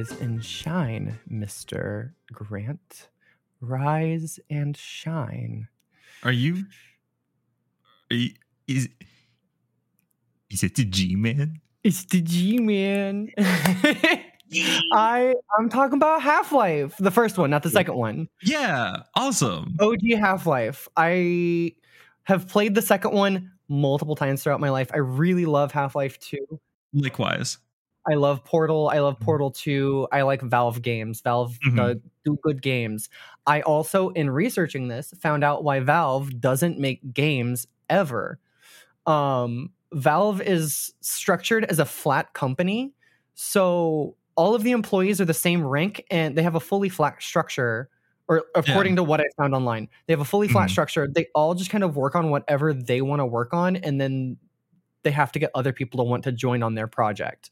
Rise and shine, Mr. Grant. Rise and shine. Are you? Are you is is it the G man? It's the G Man. I I'm talking about Half Life, the first one, not the second one. Yeah, awesome. OG Half Life. I have played the second one multiple times throughout my life. I really love Half Life 2. Likewise. I love Portal. I love Portal 2. I like Valve games. Valve Mhm. uh, do good games. I also, in researching this, found out why Valve doesn't make games ever. Um, Valve is structured as a flat company. So all of the employees are the same rank and they have a fully flat structure, or according to what I found online, they have a fully flat Mhm. structure. They all just kind of work on whatever they want to work on. And then they have to get other people to want to join on their project.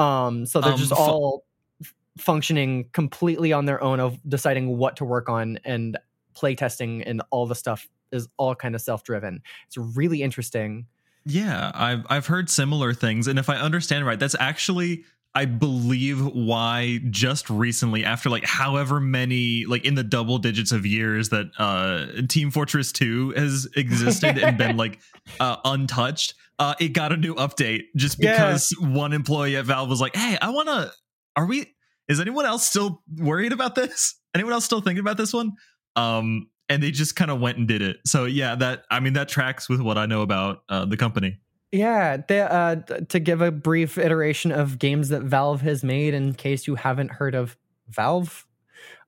Um, so they're Um, just all f- functioning completely on their own of deciding what to work on and playtesting and all the stuff is all kind of self-driven. It's really interesting. Yeah, I've I've heard similar things, and if I understand right, that's actually I believe why just recently, after like however many, like in the double digits of years that uh Team Fortress 2 has existed and been like uh untouched, uh it got a new update just Yeah. because one employee at Valve was like, Hey, I wanna are we is anyone else still worried about this? Anyone else still thinking about this one? Um and they just kind of went and did it. So yeah, that I mean that tracks with what I know about uh, the company. Yeah, they, uh, to give a brief iteration of games that Valve has made, in case you haven't heard of Valve,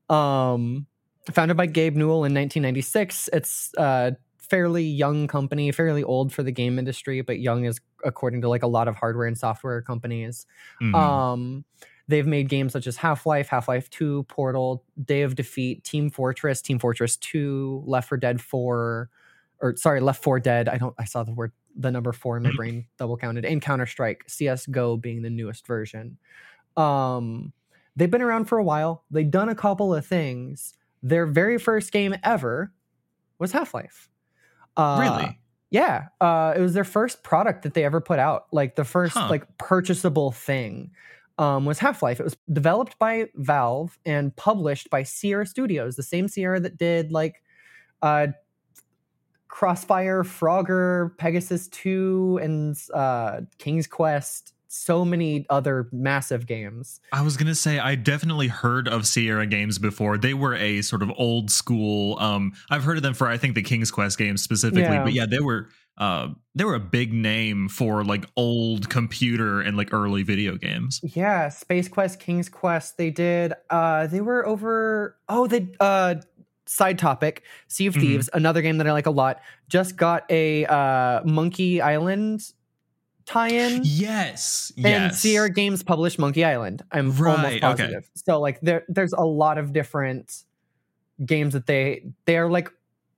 um, founded by Gabe Newell in 1996. It's a fairly young company, fairly old for the game industry, but young is according to like a lot of hardware and software companies. Mhm. Um, they've made games such as Half Life, Half Life 2, Portal, Day of Defeat, Team Fortress, Team Fortress 2, Left 4 Dead 4, or sorry, Left 4 Dead. I don't, I saw the word, the number four in my Mhm. brain double counted, and Counter Strike, CSGO being the newest version. Um, they've been around for a while. They've done a couple of things. Their very first game ever was Half Life. Uh, really? yeah, uh, it was their first product that they ever put out. Like the first Huh. like purchasable thing um, was Half Life. It was developed by Valve and published by Sierra Studios, the same Sierra that did like uh, Crossfire, Frogger, Pegasus Two, and uh, King's Quest. So many other massive games. I was gonna say I definitely heard of Sierra games before. They were a sort of old school. Um, I've heard of them for I think the King's Quest games specifically, Yeah. but yeah, they were uh they were a big name for like old computer and like early video games. Yeah, Space Quest, King's Quest. They did. Uh, they were over. Oh, they. Uh, side topic: Sea of Mhm. Thieves, another game that I like a lot. Just got a uh, Monkey Island tie-in. Yes, And yes. Sierra Games published Monkey Island. I'm almost Right, okay. positive. So like there there's a lot of different games that they they are like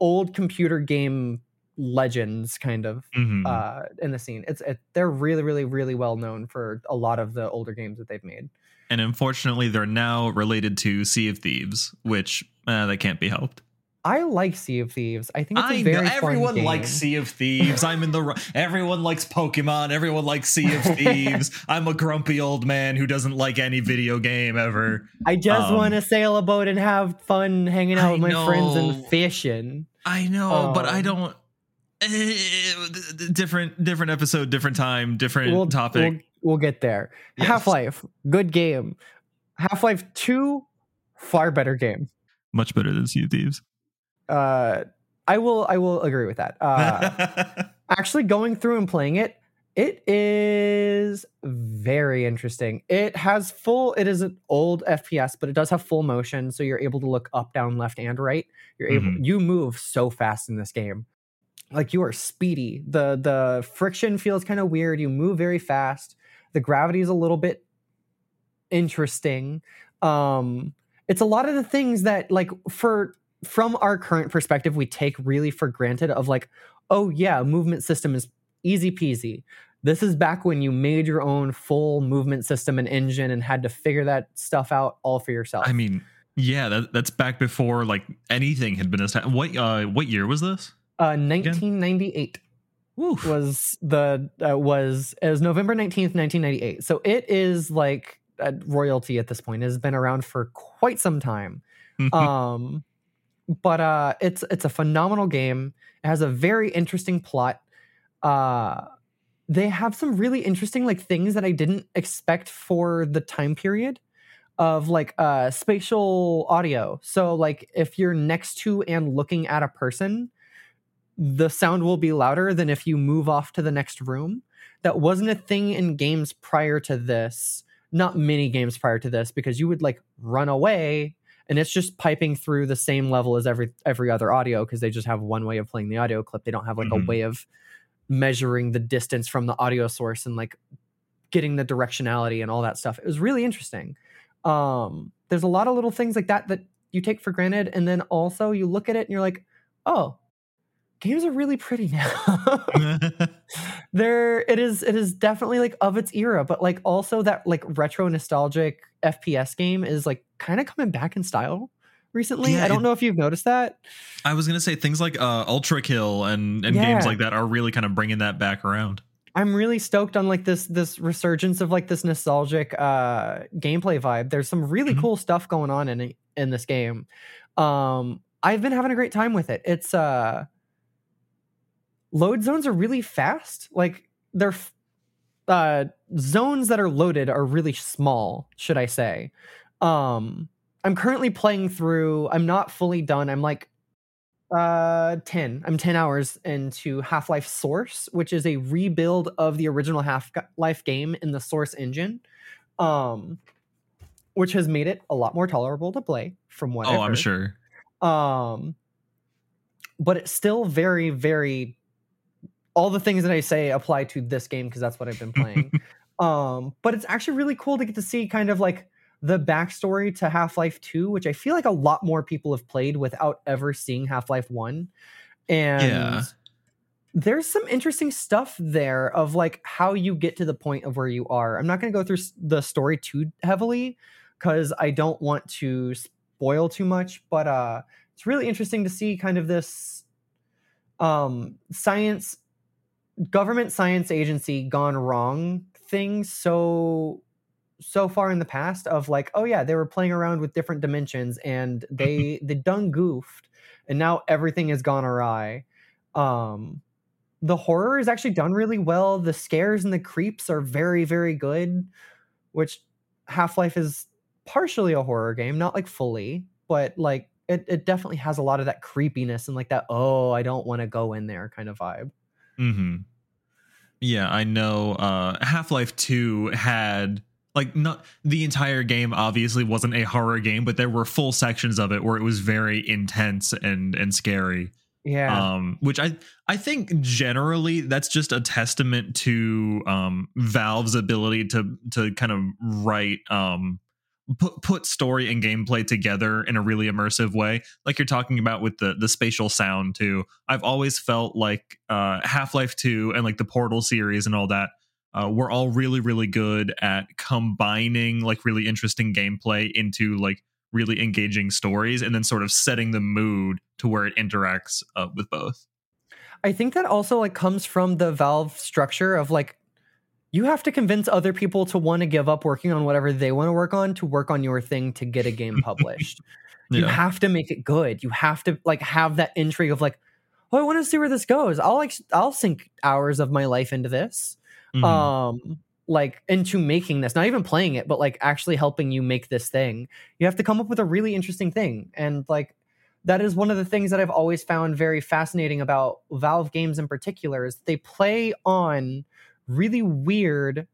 old computer game legends kind of Mhm. uh in the scene. It's it, they're really really really well known for a lot of the older games that they've made. and unfortunately, they're now related to Sea of Thieves, which uh, that can't be helped. I like Sea of Thieves. I think it's a I very know everyone likes Sea of Thieves. I'm in the everyone likes Pokemon. Everyone likes Sea of Thieves. I'm a grumpy old man who doesn't like any video game ever. I just um, want to sail a boat and have fun hanging out I with my friends and fishing. I know, but I Um, don't. eh, different, different episode, different time, different We'll, topic. we'll, we'll get there. Yes. Half Life, good game. Half Life 2, far better game. Much better than Sea of Thieves. Uh, I will I will agree with that. Uh, actually, going through and playing it, it is very interesting. It has full. It is an old FPS, but it does have full motion, so you're able to look up, down, left, and right. You're able. Mhm. You move so fast in this game, like you are speedy. the The friction feels kind of weird. You move very fast. The gravity is a little bit interesting. Um, it's a lot of the things that like for from our current perspective we take really for granted of like oh yeah movement system is easy peasy this is back when you made your own full movement system and engine and had to figure that stuff out all for yourself I mean, yeah, that, that's back before like anything had been established. What uh, what year was this? uh 1998 Woof. was the uh, was was november 19th 1998 so it is like royalty at this point. It has been around for quite some time. um, but uh, it's it's a phenomenal game. It has a very interesting plot. Uh, they have some really interesting like things that I didn't expect for the time period of like uh spatial audio. So like if you're next to and looking at a person, the sound will be louder than if you move off to the next room. That wasn't a thing in games prior to this, not many games prior to this, because you would like run away and it's just piping through the same level as every every other audio because they just have one way of playing the audio clip. They don't have like Mhm. a way of measuring the distance from the audio source and like getting the directionality and all that stuff. It was really interesting. Um, there's a lot of little things like that that you take for granted, and then also you look at it and you're like, oh, games are really pretty now. there it is it is definitely like of its era but like also that like retro nostalgic fps game is like kind of coming back in style recently Yeah, i don't it- know if you've noticed that I was gonna say things like uh, Ultrakill and and games like that are really kind of bringing that back around. i'm really stoked on like this this resurgence of like this nostalgic uh gameplay vibe there's some really Mhm. cool stuff going on in in this game um i've been having a great time with it it's uh load zones are really fast. Like they're uh zones that are loaded are really small should i say. Um i'm currently playing through i'm not fully done i'm like uh 10 i'm 10 hours into half-life source which is a rebuild of the original half-life game in the source engine um which has made it a lot more tolerable to play from what Oh, I've I'm sure. um but it's still very very all the things that i say apply to this game because that's what i've been playing. Um but it's actually really cool to get to see kind of like the backstory to half-life 2 which i feel like a lot more people have played without ever seeing half-life 1 and Yeah. there's some interesting stuff there of like how you get to the point of where you are. I'm not going to go through the story too heavily because i don't want to spoil too much but uh it's really interesting to see kind of this um science government science agency gone wrong thing so so far in the past of like oh yeah they were playing around with different dimensions and they they done goofed and now everything has gone awry. Um the horror is actually done really well. The scares and the creeps are very very good which half-life is partially a horror game not like fully but like it, it definitely has a lot of that creepiness and like that oh i don't want to go in there kind of vibe hmm Yeah, I know. Uh, Half Life Two had like not the entire game. Obviously, wasn't a horror game, but there were full sections of it where it was very intense and and scary. yeah Um, which I I think generally that's just a testament to um Valve's ability to to kind of write um put put story and gameplay together in a really immersive way like you're talking about with the the spatial sound too. I've always felt like uh half-life 2 and like the portal series and all that uh, were all really really good at combining like really interesting gameplay into like really engaging stories and then sort of setting the mood to where it interacts uh, with both. I think that also like comes from the Valve structure of like you have to convince other people to want to give up working on whatever they want to work on to work on your thing to get a game published. You have to make it good. You have to like have that intrigue of like, oh, I want to see where this goes. I'll like I'll sink hours of my life into this. Mhm. Um like into making this, not even playing it, but like actually helping you make this thing. You have to come up with a really interesting thing. And like that is one of the things that I've always found very fascinating about Valve games in particular is they play on really weird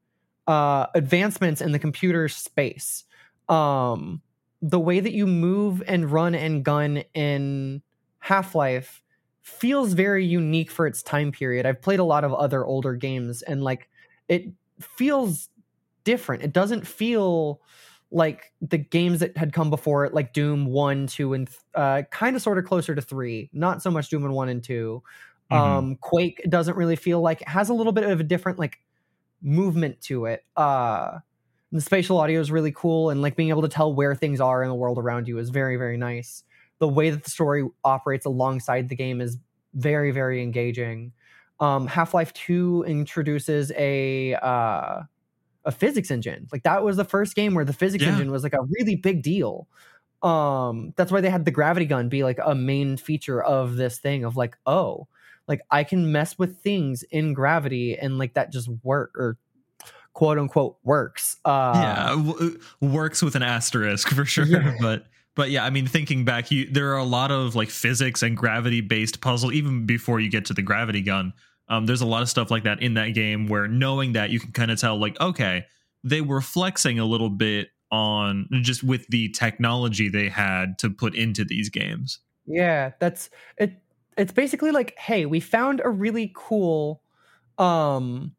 uh advancements in the computer space. Um the way that you move and run and gun in Half-Life feels very unique for its time period. I've played a lot of other older games and like it feels different. It doesn't feel like the games that had come before it, like Doom 1, 2, and uh, kind of sort of closer to 3. Not so much Doom and 1 and 2. Mhm. Um, Quake doesn't really feel like it has a little bit of a different like movement to it. Uh, the spatial audio is really cool, and like being able to tell where things are in the world around you is very, very nice. The way that the story operates alongside the game is very, very engaging. Um, Half Life 2 introduces a uh, a physics engine. Like that was the first game where the physics Yeah. engine was like a really big deal. Um, that's why they had the gravity gun be like a main feature of this thing of like, oh, like I can mess with things in gravity and like that just work or quote unquote works. Uh, yeah, w- works with an asterisk for sure. Yeah. But but yeah, I mean, thinking back, you there are a lot of like physics and gravity based puzzle even before you get to the gravity gun. Um, there's a lot of stuff like that in that game where knowing that you can kind of tell like, okay, they were flexing a little bit on just with the technology they had to put into these games. Yeah, that's it. It's basically like, hey, we found a really cool um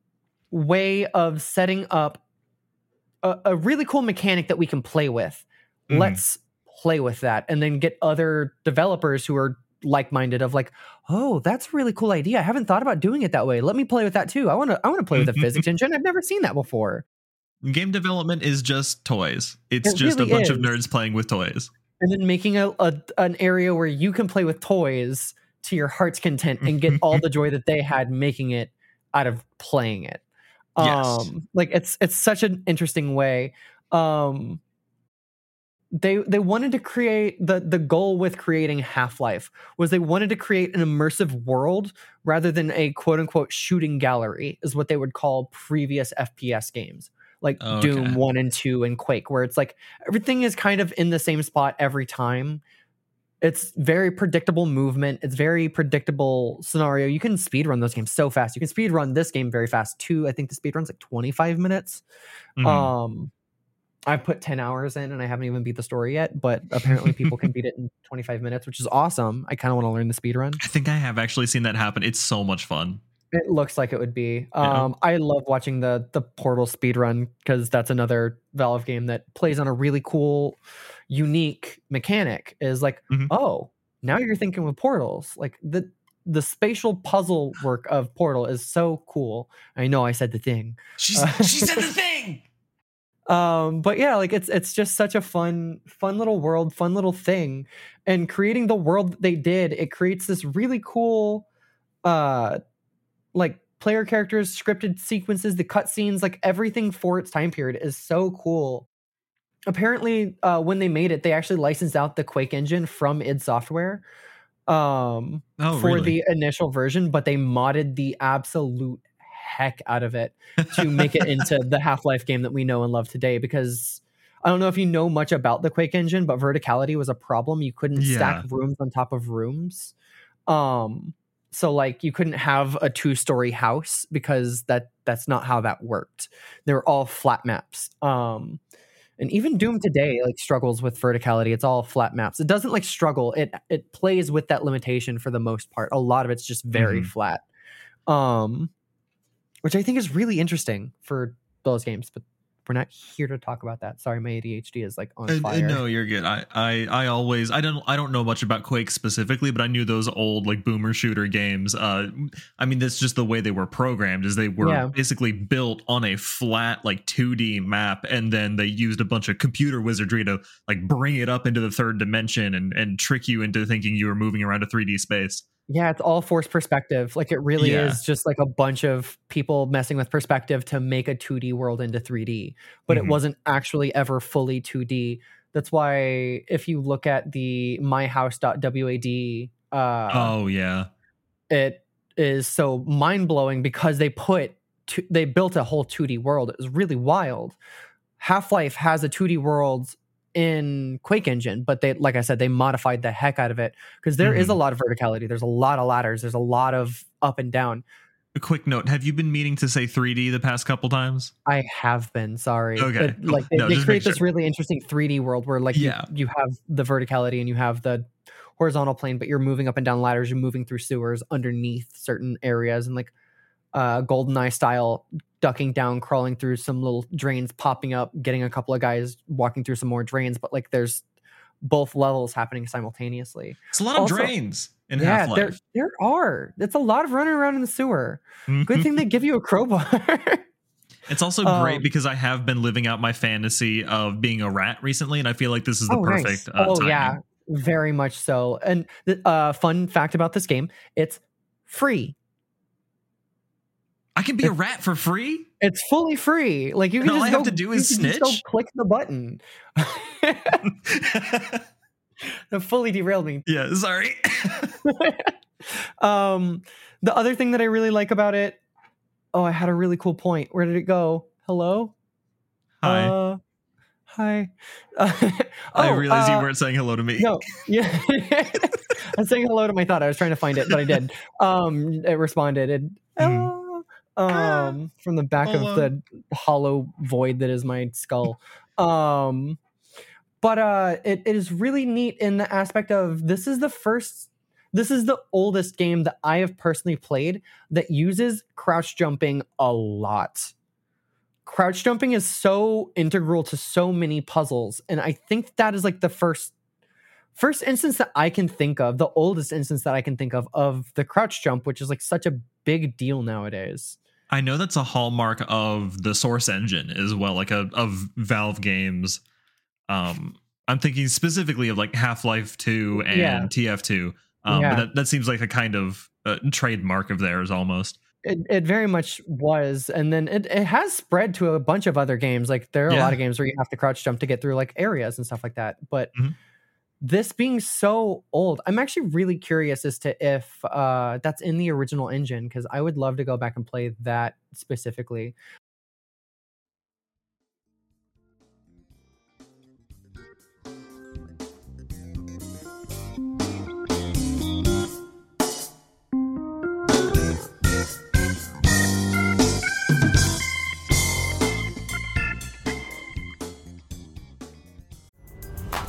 way of setting up a, a really cool mechanic that we can play with. Mhm. Let's play with that and then get other developers who are like-minded of like, oh, that's a really cool idea. I haven't thought about doing it that way. Let me play with that too. I want to I want to play with a physics engine. I've never seen that before. Game development is just toys. It's It just really a bunch of nerds playing with toys. and then making a, a an area where you can play with toys to your heart's content and get all the joy that they had making it out of playing it. Yes. Um like it's it's such an interesting way. Um they they wanted to create the the goal with creating Half-Life was they wanted to create an immersive world rather than a quote unquote shooting gallery is what they would call previous FPS games like Okay. Doom 1 and 2 and Quake where it's like everything is kind of in the same spot every time. It's very predictable movement. It's very predictable scenario. You can speed run those games so fast. You can speed run this game very fast too. I think the speed run's like 25 minutes. Mhm. Um I've put 10 hours in and I haven't even beat the story yet, but apparently people can beat it in 25 minutes, which is awesome. I kind of want to learn the speed run. I think I have actually seen that happen. It's so much fun. It looks like it would be. Yeah. Um, I love watching the the Portal speedrun because that's another Valve game that plays on a really cool, unique mechanic. Is like, Mhm. oh, now you're thinking with portals. Like the the spatial puzzle work of Portal is so cool. I know I said the thing. She's Uh, she said the thing. um but yeah like it's it's just such a fun fun little world fun little thing and creating the world that they did it creates this really cool uh like player characters scripted sequences the cutscenes like everything for its time period is so cool apparently uh when they made it they actually licensed out the quake engine from id software um Oh, for really? the initial version but they modded the absolute heck out of it to make it into the Half-Life game that we know and love today because I don't know if you know much about the Quake engine, but verticality was a problem. You couldn't stack rooms on top of rooms. Um so like you couldn't have a two-story house because that that's not how that worked. They were all flat maps. Um and even Doom today like struggles with verticality. It's all flat maps. It doesn't like struggle. It it plays with that limitation for the most part. A lot of it's just very Mhm. flat. Um which I think is really interesting for those games, but we're not here to talk about that. Sorry, my ADHD is like on Uh, uh, fire. no, you're good. I, I, I always, I don't, I don't know much about Quake specifically, but I knew those old like boomer shooter games. Uh, I mean, that's just the way they were programmed. Is they were Yeah. basically built on a flat like 2D map, and then they used a bunch of computer wizardry to like bring it up into the third dimension and and trick you into thinking you were moving around a 3D space. Yeah, it's all forced perspective. Like it really Yeah. is just like a bunch of people messing with perspective to make a 2D world into 3D, but Mhm. it wasn't actually ever fully 2D. That's why if you look at the myhouse.wad, uh, oh yeah, it is so mind blowing because they put two, they built a whole 2D world. It was really wild. Half Life has a 2D world in Quake Engine, but they like I said they modified the heck out of it because there is Mhm. a lot of verticality. There's a lot of ladders. There's a lot of up and down. a quick note: Have you been meaning to say 3D the past couple times? I have been sorry. Okay, cool. like they, No, they create make this sure. really interesting 3D world where like Yeah. you, you have the verticality and you have the horizontal plane, but you're moving up and down ladders. You're moving through sewers underneath certain areas and like uh, GoldenEye style, ducking down, crawling through some little drains, popping up, getting a couple of guys walking through some more drains. But like there's both levels happening simultaneously. It's a lot of drains in yeah, Half there Life. there are. It's a lot of running around in the sewer. Good thing they give you a crowbar. It's also Um, great because I have been living out my fantasy of being a rat recently, and I feel like this is the oh, perfect. nice. Uh, oh timing. yeah, very much so. And the uh, fun fact about this game: it's free. I I can be a rat for free. It's fully free. Like you can And all just I have go, to do is can just go snitch? click the button. that fully derailed me. yeah, sorry. um, the other thing that I really like about it, oh, I had a really cool point. Where did it go? Hello. Hi. Uh, hi. I Oh, realized you uh, weren't saying hello to me. No, yeah. I was saying hello to my thought. I was trying to find it, but I did. Um, it responded. It, Mhm. "Ah," um, from the back of the hollow void that is my skull. Um, but uh, it, it is really neat in the aspect of this is the first. This is the oldest game that I have personally played that uses crouch jumping a lot. Crouch jumping is so integral to so many puzzles, and I think that is like the first first instance that I can think of, the oldest instance that I can think of of the crouch jump, which is like such a big deal nowadays. I know that's a hallmark of the Source engine as well, like a of Valve games. Um, I'm thinking specifically of like Half Life Two and Yeah. TF2. Um, Yeah. but that, that seems like a kind of uh, trademark of theirs almost. It, it very much was, and then it, it has spread to a bunch of other games. Like there are a lot of games where you have to crouch jump to get through like areas and stuff like that. But Mhm. This being so old, I'm actually really curious as to if uh, that's in the original engine because I would love to go back and play that specifically.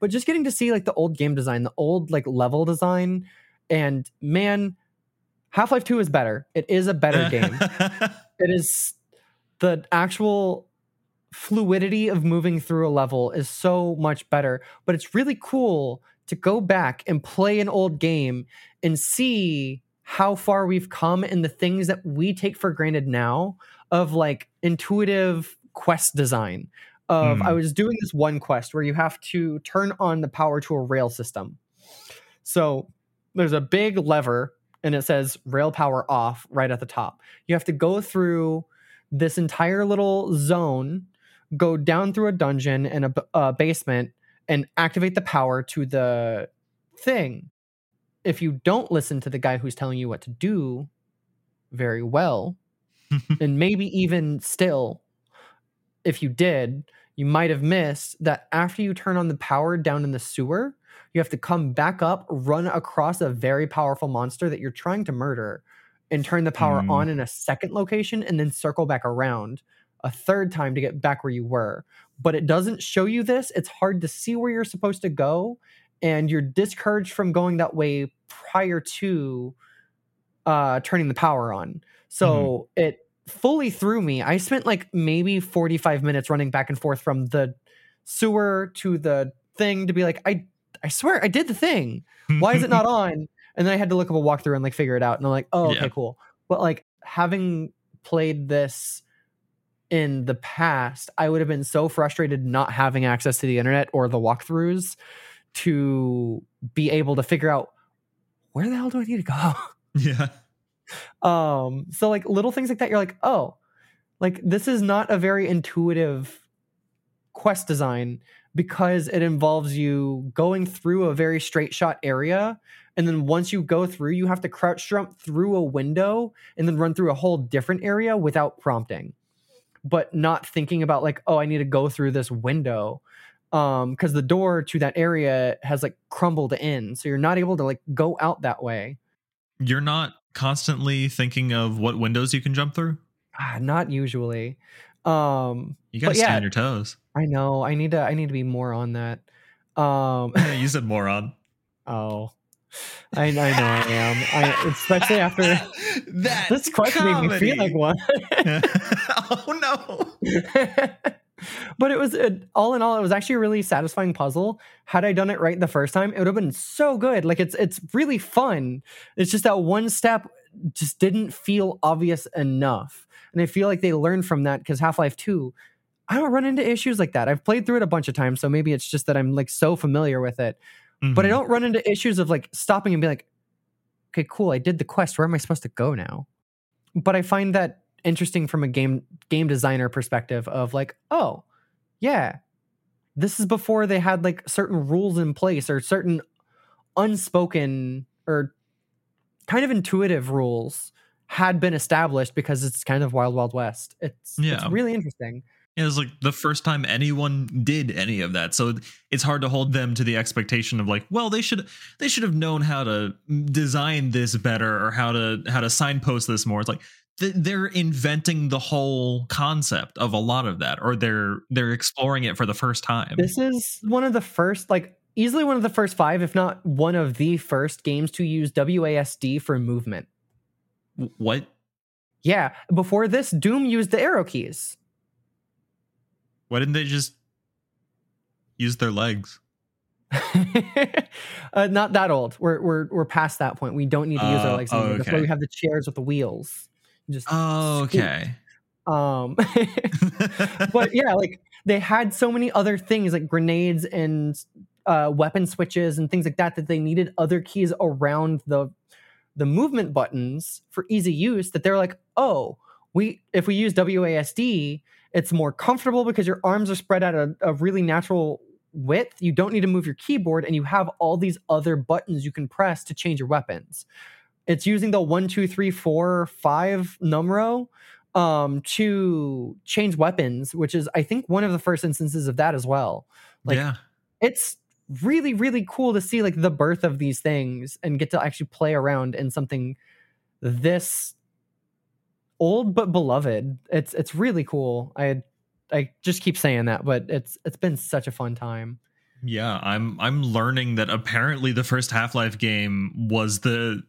But just getting to see like the old game design, the old like level design, and man, Half Life 2 is better. It is a better game it is the actual fluidity of moving through a level is so much better but it's really cool to go back and play an old game and see how far we've come and the things that we take for granted now of like intuitive quest design of Hmm. i was doing this one quest where you have to turn on the power to a rail system so there's a big lever and it says rail power off right at the top. You have to go through this entire little zone, go down through a dungeon and a basement, and activate the power to the thing. If you don't listen to the guy who's telling you what to do very well, and maybe even still, if you did, you might have missed that after you turn on the power down in the sewer, you have to come back up, run across a very powerful monster that you're trying to murder, and turn the power Hmm. on in a second location and then circle back around a third time to get back where you were. But it doesn't show you this. It's hard to see where you're supposed to go, and you're discouraged from going that way prior to uh, turning the power on. So it fully threw me. I spent like maybe 45 minutes running back and forth from the sewer to the thing to be like, I I swear I did the thing. Why is it not on? And then I had to look up a walkthrough and like figure it out. And I'm like, oh, okay, Yeah. cool. But like having played this in the past, I would have been so frustrated not having access to the internet or the walkthroughs to be able to figure out where the hell do I need to go? yeah. Um so like little things like that you're like oh like this is not a very intuitive quest design because it involves you going through a very straight shot area and then once you go through you have to crouch jump through a window and then run through a whole different area without prompting but not thinking about like oh i need to go through this window um because the door to that area has like crumbled in so you're not able to like go out that way. You're not constantly thinking of what windows you can jump through? Ah, not usually. Um, You gotta stay yeah. on your toes. I know. I need to. I need to be more on that. Um, you said moron. oh, I, I know I am. I especially after that this question made me feel like one. oh no. But it was it, all in all, it was actually a really satisfying puzzle. Had I done it right the first time, it would have been so good. Like it's it's really fun. It's just that one step just didn't feel obvious enough, and I feel like they learned from that because Half Life Two. I don't run into issues like that. I've played through it a bunch of times, so maybe it's just that I'm like so familiar with it. But I Mhm. don't run into issues of like stopping and be like, okay, cool, I did the quest. Where am I supposed to go now? But I find that interesting from a game game designer perspective of like, oh, yeah, this is before they had like certain rules in place or certain unspoken or kind of intuitive rules had been established because it's kind of wild wild west. It's Yeah. it's really interesting. It was like the first time anyone did any of that. So it's hard to hold them to the expectation of like, well, they should they should have known how to design this better or how to how to signpost this more. It's like th- they're inventing the whole concept of a lot of that or they're they're exploring it for the first time. This is one of the first, like easily one of the first five, if not one of the first games to use WASD for movement. what? Yeah, before this, Doom used the arrow keys. Why didn't they just use their legs? uh, not that old. We're we're we're past that point. We don't need to use our Oh, legs anymore. That's why we have the chairs with the wheels. Just Oh, scoot. okay. Um, but yeah, like they had so many other things like grenades and uh, weapon switches and things like that that they needed other keys around the the movement buttons for easy use. That they're like, oh, we if we use WASD, it's more comfortable because your arms are spread out a, a really natural width. You don't need to move your keyboard, and you have all these other buttons you can press to change your weapons. It's using the one, two, three, four, five numero um to change weapons which is i think one of the first instances of that as well. Like yeah. it's really really cool to see like the birth of these things and get to actually play around in something this old but beloved. It's it's really cool. I i just keep saying that but it's it's been such a fun time. Yeah, I'm I'm learning that apparently the first Half-Life game was the, the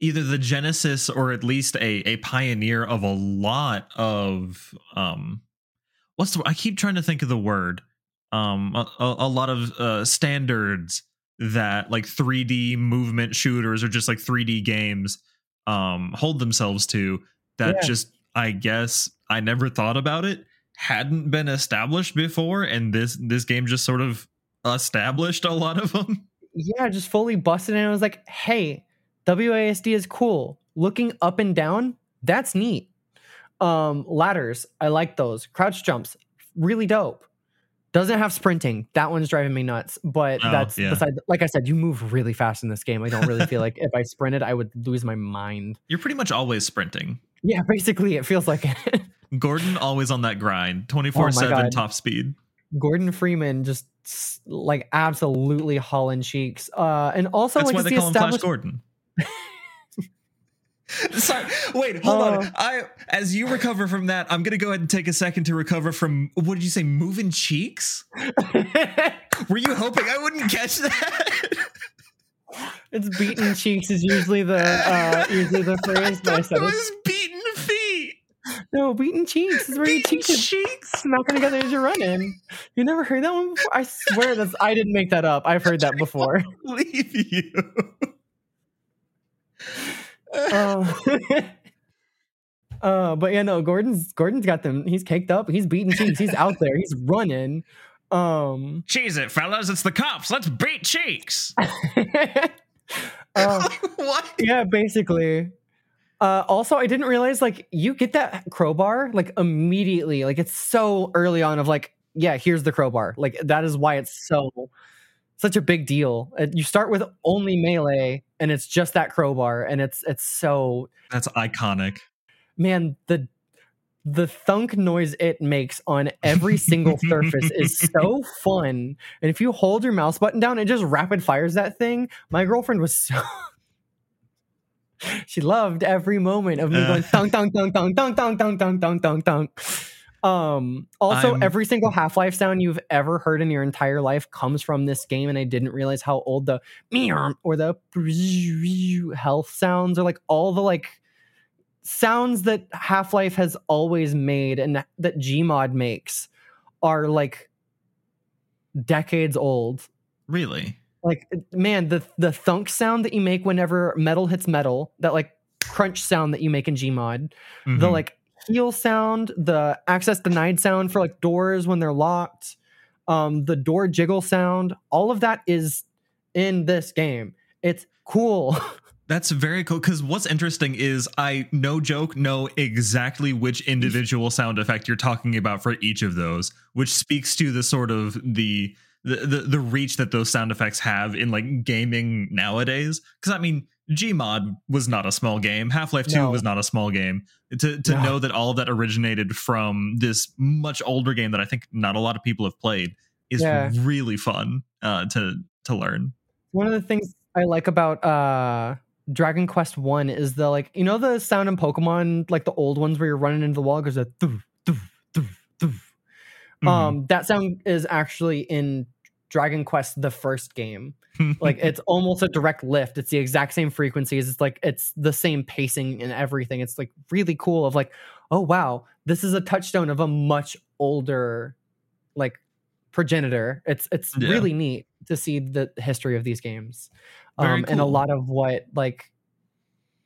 either the genesis or at least a a pioneer of a lot of um what's the I keep trying to think of the word um a, a, lot of uh standards that like 3D movement shooters or just like 3D games um hold themselves to that Yeah. just I guess I never thought about it hadn't been established before and this this game just sort of established a lot of them yeah just fully busted and i was like hey wasd is cool. Looking up and down that's neat. Um ladders i like those. Crouch jumps really dope. Doesn't have sprinting. That one's driving me nuts but Oh, that's yeah. beside like i said you move really fast in this game. I don't really feel like if i sprinted i would lose my mind. You're pretty much always sprinting. Yeah basically it feels like it. Gordon always on that grind 24 7 top speed. Gordon freeman just like absolutely hauling cheeks. Uh and also that's like why they the call him flash gordon Sorry, wait, hold Oh. on. I as you recover from that, I'm gonna go ahead and take a second to recover from what did you say, moving cheeks? Were you hoping I wouldn't catch that? It's beaten cheeks is usually the uh usually the phrase, I I said thought it was beaten feet. No, beaten cheeks is where Beaten cheeks are cheeks. smacking together as you're running. You never heard that one before? I swear that's I didn't make that up. I've heard that before. Leave you. Uh, uh, but yeah, no, Gordon's Gordon's got them. He's caked up. He's beating cheeks. He's out there. He's running. Um, Cheese it, fellas. It's the cops. Let's beat cheeks. uh, what? yeah, basically. Uh, also, I didn't realize like you get that crowbar like immediately. Like it's so early on of like, yeah, here's the crowbar. Like that is why it's so such a big deal. Uh, You start with only melee, and it's just that crowbar, and it's it's so That's iconic. man the the thunk noise it makes on every single surface is so fun. And if you hold your mouse button down, it just rapid fires that thing. My girlfriend was so she loved every moment of me Uh. going dong dong dong dong dong dong dong dong dong dong dong. Um also I'm- every single Half-Life sound you've ever heard in your entire life comes from this game and I didn't realize how old the meow or the health sounds are like all the like sounds that Half-Life has always made and that Gmod makes are like decades old Really? like man the the thunk sound that you make whenever metal hits metal that like crunch sound that you make in gmod the Mhm. like heal sound the access denied sound for like doors when they're locked um the door jiggle sound all of that is in this game it's cool That's very cool. Because what's interesting is I, no joke, know exactly which individual sound effect you're talking about for each of those, which speaks to the sort of the the the, the reach that those sound effects have in like gaming nowadays. Because I mean, Gmod was not a small game. Half Life Two No. was not a small game. To to No. know that all of that originated from this much older game that I think not a lot of people have played is Yeah. really fun uh, to to learn. one of the things i like about uh dragon quest 1 is the like you know the sound in pokemon like the old ones where you're running into the wall goes a doof, doof, doof, doof. Mhm. um that sound is actually in dragon quest the first game. Like it's almost a direct lift. It's the exact same frequencies. It's like it's the same pacing and everything. It's like really cool of like oh wow this is a touchstone of a much older like progenitor. It's it's Yeah. really neat to see the history of these games um and a lot of what like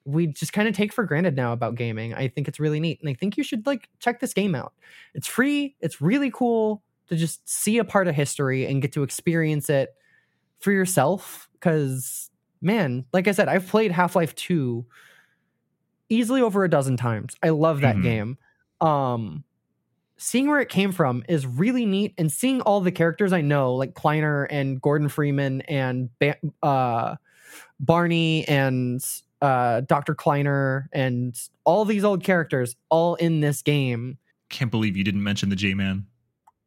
we just kind of take for granted now about gaming. I think it's really neat and i think you should like check this game out. It's free. It's really cool to just see a part of history and get to experience it for yourself because man like i said i've played half-life 2 easily over a dozen times i love that Mhm. game um seeing where it came from is really neat and seeing all the characters i know like kleiner and gordon freeman and ba- uh barney and uh dr kleiner and all these old characters all in this game Can't believe you didn't mention the G Man.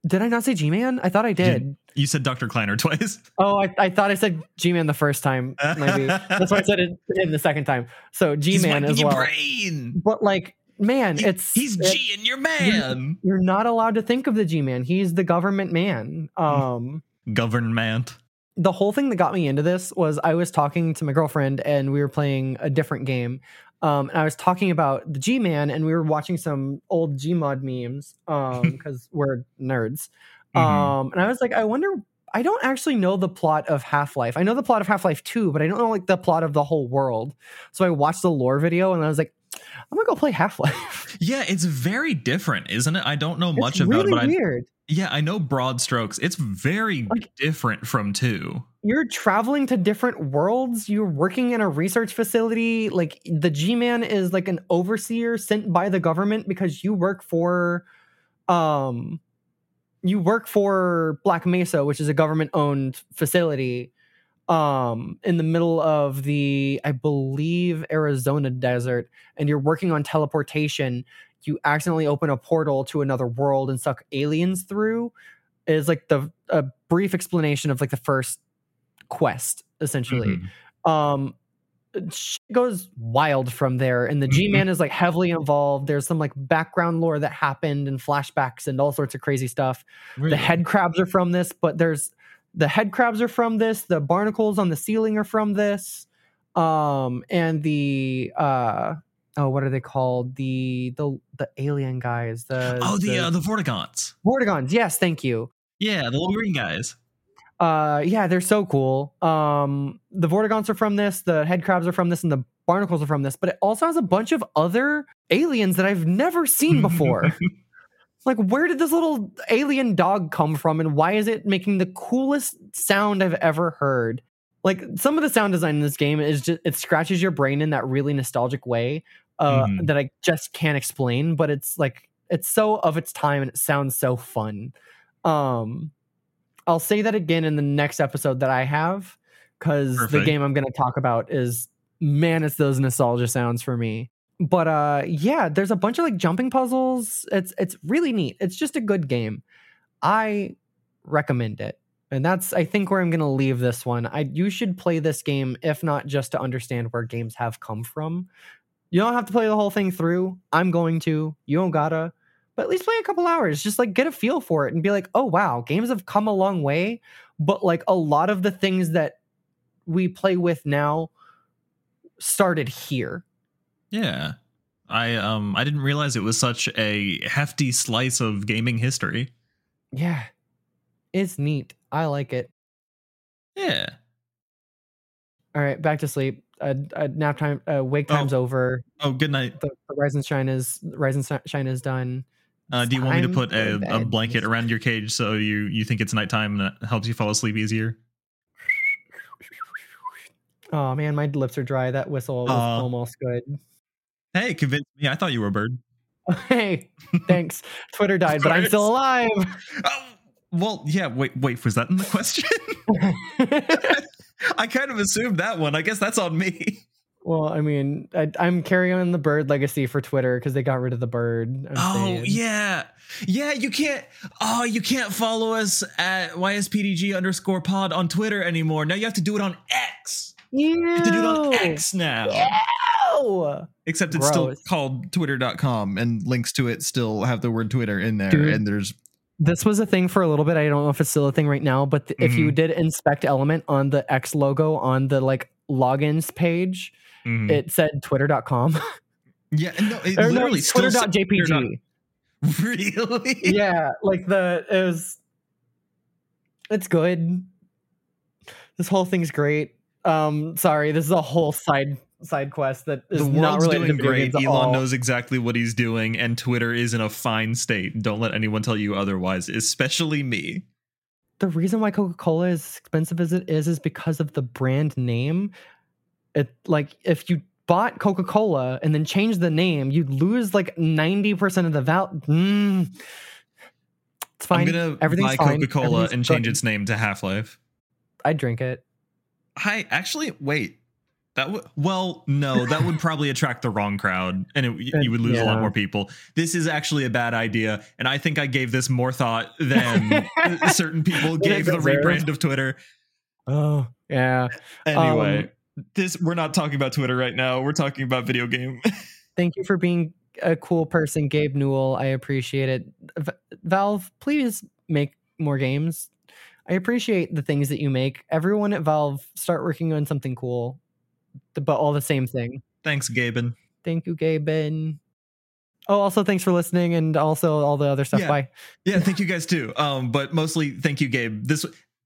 Did i not say g-man i thought i did You said Dr. Kleiner twice. Oh, I, I thought I said G Man the first time. Maybe that's why I said it in the second time. So G Man as well. brain. But like, man, He- it's he's it- G and your man. You're not allowed to think of the G Man. He's the government man. Um, Government. the whole thing that got me into this was I was talking to my girlfriend and we were playing a different game. Um, and I was talking about the G Man and we were watching some old Gmod memes um, because we're nerds. Mhm. Um, and I was like, I wonder. I don't actually know the plot of Half Life. I know the plot of Half Life 2, but I don't know like the plot of the whole world. So I watched the lore video and I was like, I'm gonna go play Half Life. Yeah, it's very different, isn't it? I don't know much it's about really it, but I, weird. Yeah, I know broad strokes. It's very Like- different from two. You're traveling to different worlds. You're working in a research facility. Like the G-Man is like an overseer sent by the government because you work for, um, you work for Black Mesa, which is a government-owned facility, um, in the middle of the, I believe, Arizona desert, and you're working on teleportation. You accidentally open a portal to another world and suck aliens through. Is like the a brief explanation of like the first quest essentially Mhm. um shit goes wild from there and the g-man is like heavily involved there's some like background lore that happened and flashbacks and all sorts of crazy stuff Really? the head crabs are from this but there's the head crabs are from this the barnacles on the ceiling are from this um and the uh oh what are they called? The the the alien guys the Oh, the uh, the Vortigaunts. vortigaunts yes thank you. Yeah, the little green guys. uh yeah they're so cool. Um the vortigaunts are from this the head crabs are from this and the barnacles are from this but it also has a bunch of other aliens that i've never seen before. Like where did this little alien dog come from and why is it making the coolest sound i've ever heard? Like some of the sound design in this game is just it scratches your brain in that really nostalgic way uh Mhm. that i just can't explain but it's like it's so of its time and it sounds so fun. Um i'll say that again in the next episode that i have because the game i'm going to talk about is man it's those nostalgia sounds for me. But uh yeah there's a bunch of like jumping puzzles. It's it's really neat. It's just a good game. I recommend it. And that's I think where I'm going to leave this one. I you should play this game if not just to understand where games have come from. You don't have to play the whole thing through. I'm going to. You don't gotta. But at least play a couple hours. Just like get a feel for it and be like, "Oh wow, games have come a long way." But like a lot of the things that we play with now started here. Yeah. I um I didn't realize it was such a hefty slice of gaming history. Yeah. It's neat. I like it. Yeah. All right, back to sleep. Uh, uh nap time. Uh, wake time's over. Oh, good night. The, the rise and shine is rise and shine is done. Uh, do you want me to put a, a blanket around your cage so you you think it's nighttime and it helps you fall asleep easier? Oh man, my lips are dry. That whistle was almost good. Hey, convince me. I thought you were a bird. hey, thanks. Twitter died, but I'm still alive. Oh, well, yeah. Wait, wait. Was that in the question? I kind of assumed that one. I guess that's on me. well, I mean, I, I'm carrying on the bird legacy for Twitter because they got rid of the bird. I'm Oh saying. yeah, yeah. You can't. Oh, you can't follow us at ysptg underscore pod on Twitter anymore. Now you have to do it on X. You have to do it on X now. Ew. Except it's still Gross. called twitter.com and links to it still have the word Twitter in there. Dude. And there's This was a thing for a little bit. I don't know if it's still a thing right now, but th- if you Mhm. did inspect element on the X logo on the like logins page, Mhm. it said twitter.com. yeah, no, it or no, literally said twitter.jpg. Twitter dot- Really? yeah, like the it was it's good. This whole thing's great. Um sorry, this is a whole side side quest that is the not world's related doing great. Elon knows exactly what he's doing, and Twitter is in a fine state. Don't let anyone tell you otherwise, especially me. the reason why Coca-Cola is as expensive as it is is because of the brand name. It like if you bought Coca-Cola and then changed the name, you'd lose like 90% of the value. Mm. It's fine. I'm gonna Everything's buy. Coca Cola and change good. its name to Half Life. I'd drink it. Hi, actually, wait. That would well, no, that would probably attract the wrong crowd, and it, you would lose a lot more people. This is actually a bad idea, and I think I gave this more thought than certain people gave the deserved. rebrand of Twitter. Oh, yeah. Anyway, um, this we're not talking about Twitter right now. We're talking about video game. Thank you for being a cool person, Gabe Newell. I appreciate it. V- Valve, please make more games. I appreciate the things that you make. Everyone at Valve, start working on something cool, th- but all the same thing. Thanks, Gaben. Thank you, Gaben. Oh, also thanks for listening, and also all the other stuff. Yeah. Bye. Yeah, thank you guys too. Um, but mostly thank you, Gabe. This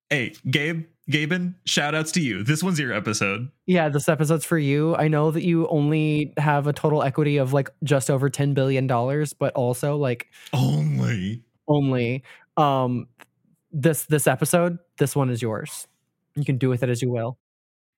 hey, Gabe, Gaben, shout outs to you. This one's your episode. Yeah, this episode's for you. I know that you only have a total equity of like just over ten billion dollars, but also like Only. only um this this episode this one is yours you can do with it as you will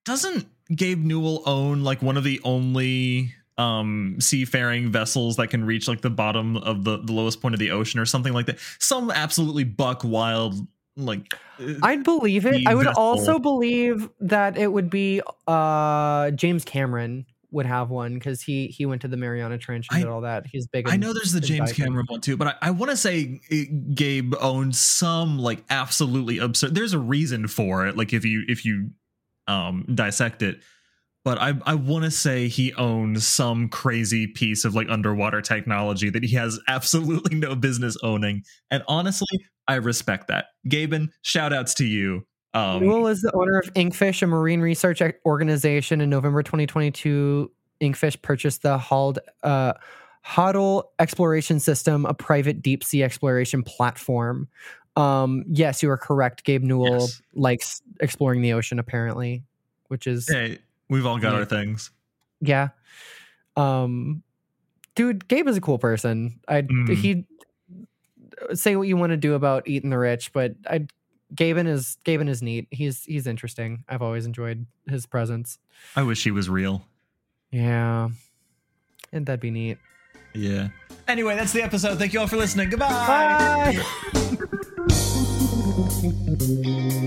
Doesn't Gabe Newell own like one of the only um seafaring vessels that can reach like the bottom of the, the lowest point of the ocean or something like that? Some absolutely buck wild like uh, i'd believe it i would vessel. also believe that it would be uh james cameron would have one because he he went to the mariana trench and I- did all that he's big I in- know there's the James diving. Cameron one too, but I, I want to say uh, Gabe owned some like absolutely absurd. There's a reason for it, like if you if you um dissect it. But I I want to say he owns some crazy piece of like underwater technology that he has absolutely no business owning. And honestly, I respect that. Gaben, shout outs to you. Um, Newell is the owner of Inkfish, a marine research organization. In November 2022, Inkfish purchased the Hald, uh, Hadal Exploration System, a private deep sea exploration platform. Um, yes, you are correct. Gabe Newell Yes. likes exploring the ocean, apparently, which is hey, we've all got Yeah. our things. yeah. Um, dude, Gabe is a cool person. I Mm. he say what you want to do about eating the rich, but I Gaben is Gaben is neat. He's he's interesting. I've always enjoyed his presence. I wish he was real. Yeah, and that'd be neat. Yeah. Anyway, that's the episode. Thank you all for listening. Goodbye. Bye. Thank you.